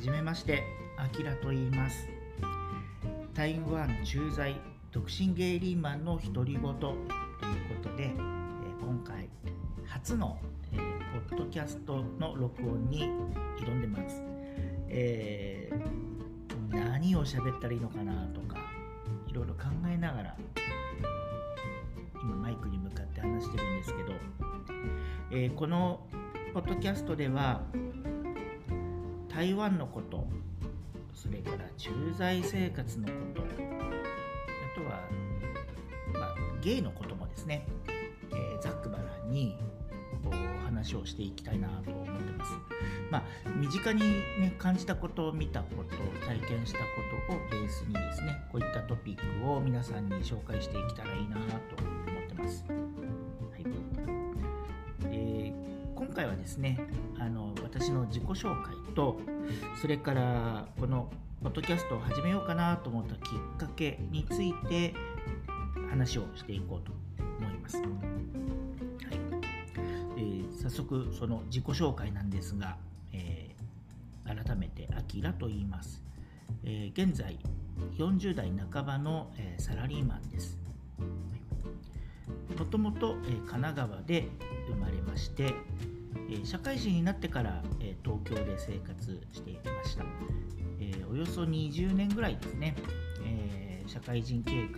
じめましてあきらと言います。台湾駐在独身ゲイリーマンの独り言ということで、え今回初の、え、ポッドキャストの録音に挑んでます、えー、何を喋ったらいいのかなとかいろいろ考えながら今マイクに向かって話してるんですけど、えー、このポッドキャストでは台湾のことそれから駐在生活のことあとは、まあ、ゲイのこともですね、えー、ざっくばらにこう話をしていきたいなと思ってます。まあ、身近に、ね、感じたこと見たこと体験したことをベースにですねこういったトピックを皆さんに紹介していけたらいいなと思ってます。回はですねあの私の自己紹介とそれからこのポッドキャストを始めようかなと思ったきっかけについて話をしていこうと思います。はいえ、早速その自己紹介なんですが、えー、改めてアキラと言います。えー、現在40代半ばの、えー、サラリーマンです。もともと神奈川で生まれまして、え社会人になってから、え東京で生活していました、えおよそ20年ぐらいですね、え社会人経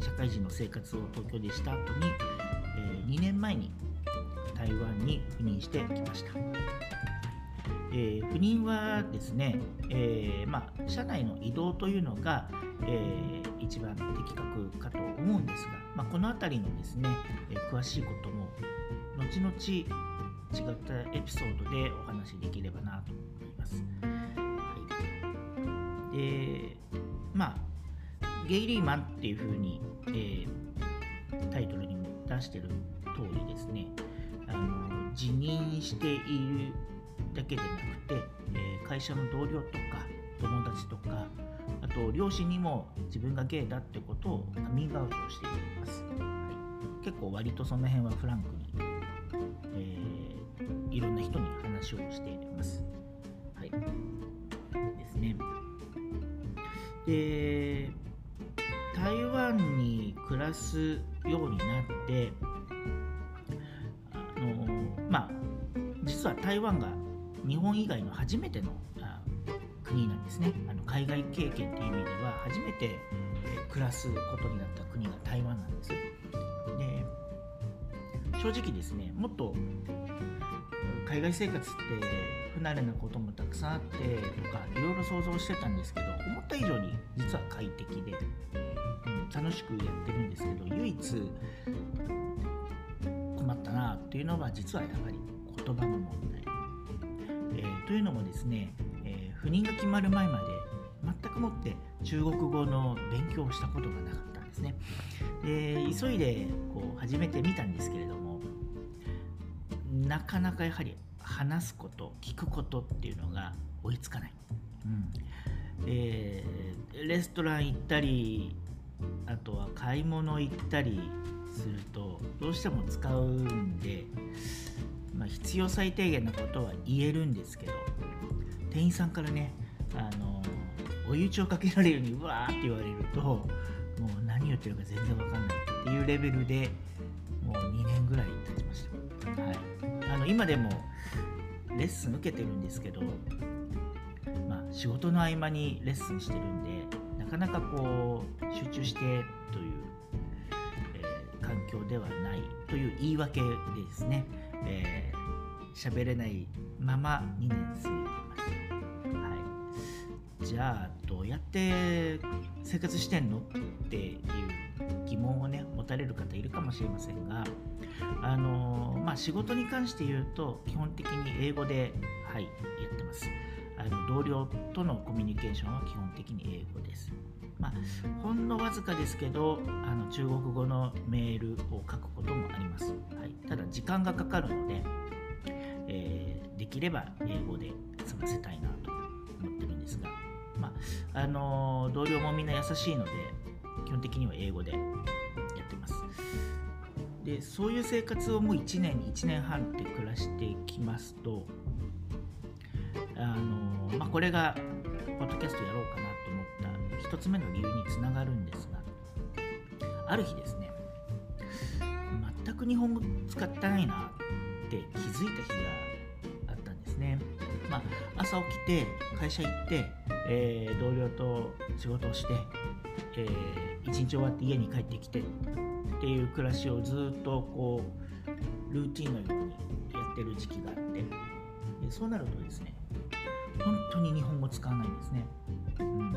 社会人の生活を東京でした後に、え2年前に台湾に赴任してきました、え、赴任はですね、え、まあ、社内の移動というのが、えー、一番的確かと思うんですが、まあ、この辺りのですね、え詳しいことも後々違ったエピソードでお話しできればなと思います。はい、でまあゲイリーマンっていうふうに、えー、タイトルにも出してる通りですね。あの辞任しているだけでなくて、えー、会社の同僚とか友達とかあと両親にも自分がゲイだってことをカミングアウトしています、はい、結構割とその辺はフランクに、いろんな人に話をしています。はい。ですね。で、台湾に暮らすようになって、あのまあ、実は台湾が日本以外の初めての国なんですねあの海外経験という意味では初めて暮らすことになった国が台湾なんですで正直ですねもっと海外生活って不慣れなこともたくさんあってとかいろいろ想像してたんですけど思った以上に実は快適で、うん、楽しくやってるんですけど唯一困ったなっていうのは実はやはり言葉の問題。えー、というのもですね、えー、不妊が決まる前まで全くもって中国語の勉強をしたことがなかったんですね。で急いでこう始めてみたんですけれどなかなかやはり話すこと聞くことっていうのが追いつかない、うん。えー、レストラン行ったりあとは買い物行ったりするとどうしても使うんで、まあ、必要最低限なことは言えるんですけど店員さんからねあの追い打ちをかけられるようにうわーって言われるともう何言ってるか全然わかんないっていうレベルでの今でもレッスン受けてるんですけど、まあ、仕事の合間にレッスンしてるんでなかなかこう集中してという、えー、環境ではないという言い訳でですね。喋、えー、れないまま2年過ぎてます。はい、じゃあどうやって生活してんの？っていう疑問をね持たれる方いるかもしれませんがあのまあ、仕事に関して言うと基本的に英語で、はい、やってます。あの同僚とのコミュニケーションは基本的に英語です、まあ、ほんのわずかですけどあの中国語のメールを書くこともあります、はい、ただ時間がかかるので、えー、できれば英語で済ませたいなと思ってるんですが、まあ、あの同僚もみんな優しいので基本的には英語でやってます。でそういう生活をもう1年1年半って暮らしていきますとあのまあ、これがポッドキャストやろうかなと思った一つ目の理由につながるんですがある日ですね全く日本語使ってないなって気づいた日があったんですね、まあ、朝起きて会社行って、えー、同僚と仕事をして、えー、一日終わって家に帰ってきてっていう暮らしをずっとこうルーティンのようにやってる時期があってでそうなるとですね本当に日本語使わないんですね、うん、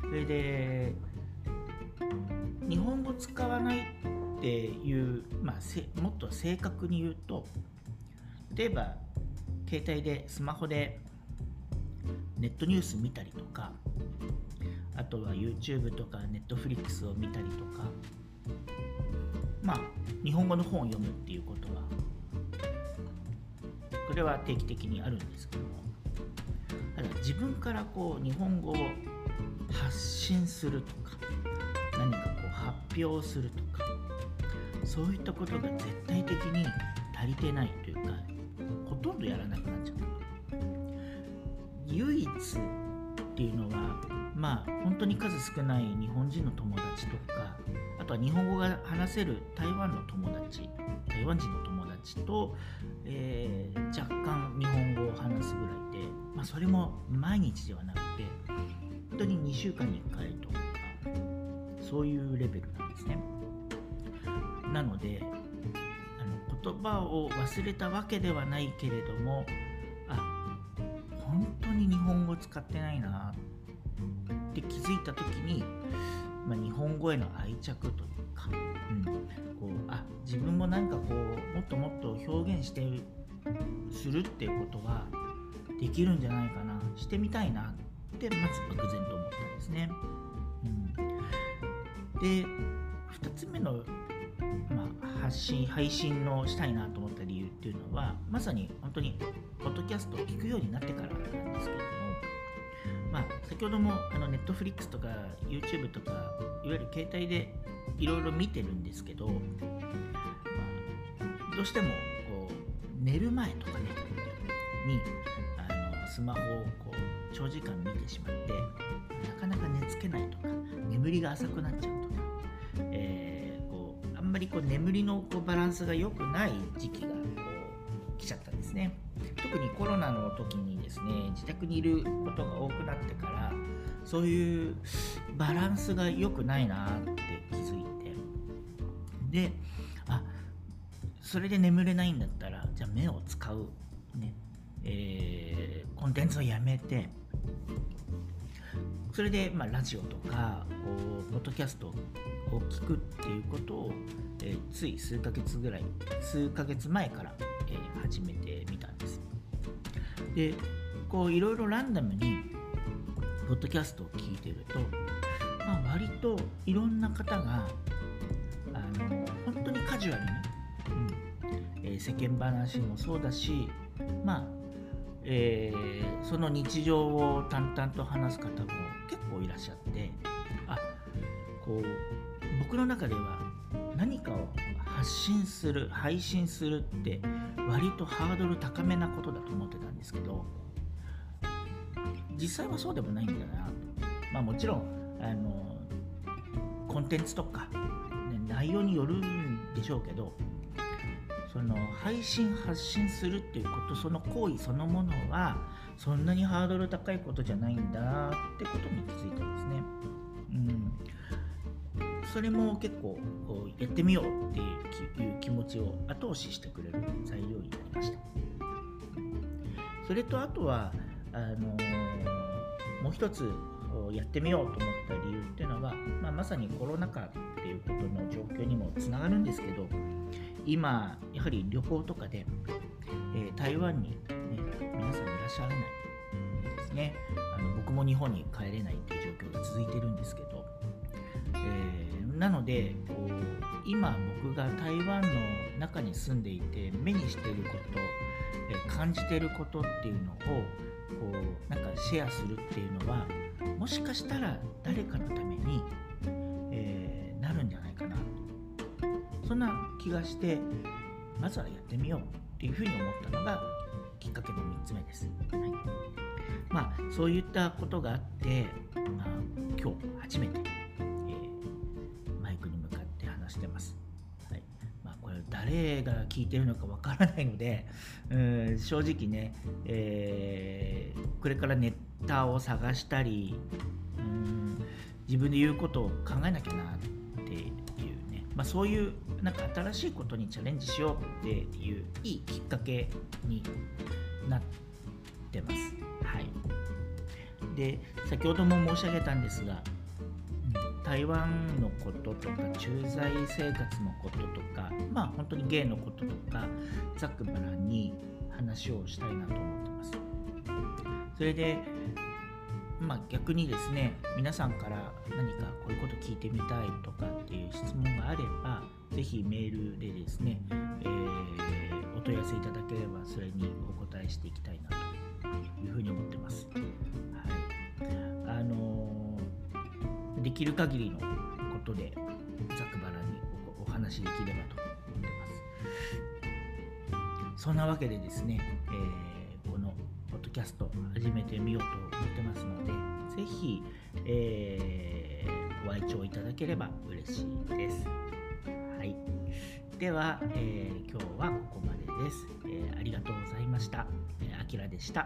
それで日本語使わないっていう、まあ、もっと正確に言うと例えば携帯でスマホでネットニュース見たりとかあとは YouTube とか Netflix を見たりとか。まあ日本語の本を読むっていうことはこれは定期的にあるんですけども。ただ自分からこう日本語を発信するとか何かこう発表するとかそういったことが絶対的に足りてないというかほとんどやらなくなっちゃった唯一っていうのはまあ本当に数少ない日本人の友達とかあとは日本語が話せる台湾の友達台湾人の友達と、えー、若干日本語を話すぐらいで、まあ、それも毎日ではなくて本当に2週間に1回とかそういうレベルなんですね。なのであの言葉を忘れたわけではないけれども当に日本語使ってないなって気づいた時にまあ、日本語への愛着というか、うん、こうあ自分もなんかこうもっともっと表現してするっていうことはできるんじゃないかなしてみたいなってまず漠然と思ったんですね。うん、で2つ目の、まあ、発信配信のしたいなと思ったっていうのはまさに本当にポッドキャストを聞くようになってからなんですけれどもまあ、先ほどもあの Netflix とか YouTube とかいわゆる携帯でいろいろ見てるんですけど、まあ、どうしてもこう寝る前とかねにあのスマホをこう長時間見てしまってなかなか寝つけないとか眠りが浅くなっちゃうとか、えー、こうあんまりこう眠りのこうバランスが良くない時期が来ちゃったんですね。特にコロナの時にですね自宅にいることが多くなってからそういうバランスが良くないなって気づいて。であそれで眠れないんだったらじゃあ目を使うね。えー、コンテンツをやめて。それで、まあ、ラジオとかポッドキャストを聞くっていうことを、えー、つい数ヶ月ぐらい数ヶ月前から、え、始めてみたんですでこういろいろランダムにポッドキャストを聞いてると、まあ、割といろんな方があの本当にカジュアルに、うんえー、世間話もそうだしまあえー、その日常を淡々と話す方も結構いらっしゃってあこう僕の中では何かを発信する配信するって割とハードル高めなことだと思ってたんですけど実際はそうでもないんだなとまあもちろんあのコンテンツとか、ね、内容によるんでしょうけどその配信発信するっていうことその行為そのものはそんなにハードル高いことじゃないんだってことに気づいた。それも結構こうやってみようっていう気持ちを後押ししてくれる材料になりました。それとあとはあのー、もう一つやってみようと思った理由っていうのは、まあ、まさにコロナ禍っていうことの状況にもつながるんですけど今やはり旅行とかで、えー、台湾に、ね、皆さんいらっしゃらないですね。あの僕も日本に帰れないっていう状況が続いてるんですけど、えーなのでこう今僕が台湾の中に住んでいて目にしてること、感じてることっていうのをこうなんかシェアするっていうのはもしかしたら誰かのために、えー、なるんじゃないかなそんな気がしてまずはやってみようっていうふうに思ったのがきっかけの3つ目です。はいまあそういったことがあって、まあ、今日初めて、誰が聞いてるのかわからないので、うん、正直ね、えー、これからネタを探したり、うん自分で言うことを考えなきゃなっていうね、まあ、そういうなんか新しいことにチャレンジしようっていういいきっかけになってます。はい、で先ほども申し上げたんですが台湾のこととか駐在生活のこととかまあ本当に芸のこととかざっくばらんに話をしたいなと思ってます。それでまあ、逆にですね皆さんから何かこういうこと聞いてみたいとかっていう質問があればぜひメールでですね、えー、お問い合わせいただければそれにお答えしていきたいなというふうに思ってます。はい、あのー、できる限りのことでざくばらにお話しできればと思ってます。そんなわけでですね、えー、このポッドキャスト始めてみようと思ってますので、ぜひ、えー、ご愛聴いただければ嬉しいです。はい、では、えー、今日はここまでです、えー、ありがとうございました。あきらでした。